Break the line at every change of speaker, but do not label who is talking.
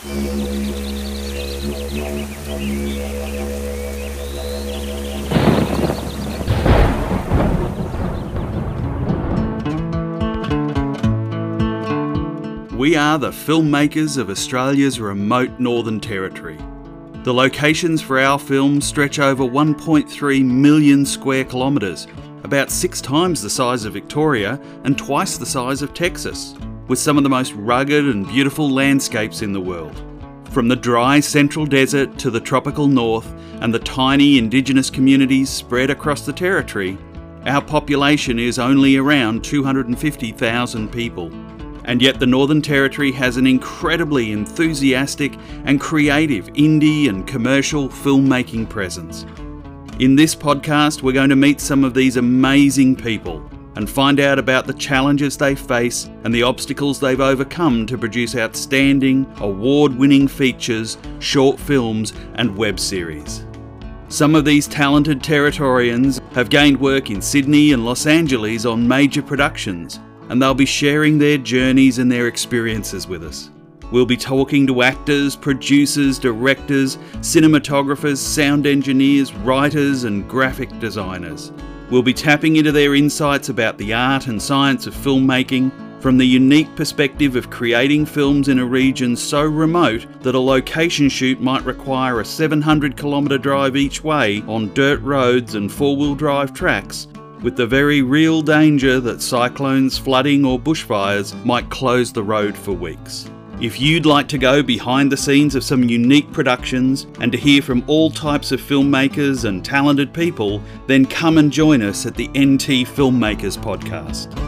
We are the filmmakers of Australia's remote Northern Territory. The locations for our films stretch over 1.3 million square kilometres, about six times the size of Victoria and twice the size of Texas, with some of the most rugged and beautiful landscapes in the world. From the dry central desert to the tropical north and the tiny indigenous communities spread across the territory, our population is only around 250,000 people. And yet, the Northern Territory has an incredibly enthusiastic and creative indie and commercial filmmaking presence. In this podcast, we're going to meet some of these amazing people and find out about the challenges they face and the obstacles they've overcome to produce outstanding, award winning features, short films, and web series. Some of these talented Territorians have gained work in Sydney and Los Angeles on major productions and they'll be sharing their journeys and their experiences with us. We'll be talking to actors, producers, directors, cinematographers, sound engineers, writers, and graphic designers. We'll be tapping into their insights about the art and science of filmmaking from the unique perspective of creating films in a region so remote that a location shoot might require a 700 kilometre drive each way on dirt roads and four wheel drive tracks with the very real danger that cyclones, flooding, or bushfires might close the road for weeks. If you'd like to go behind the scenes of some unique productions and to hear from all types of filmmakers and talented people, then come and join us at the NT Filmmakers Podcast.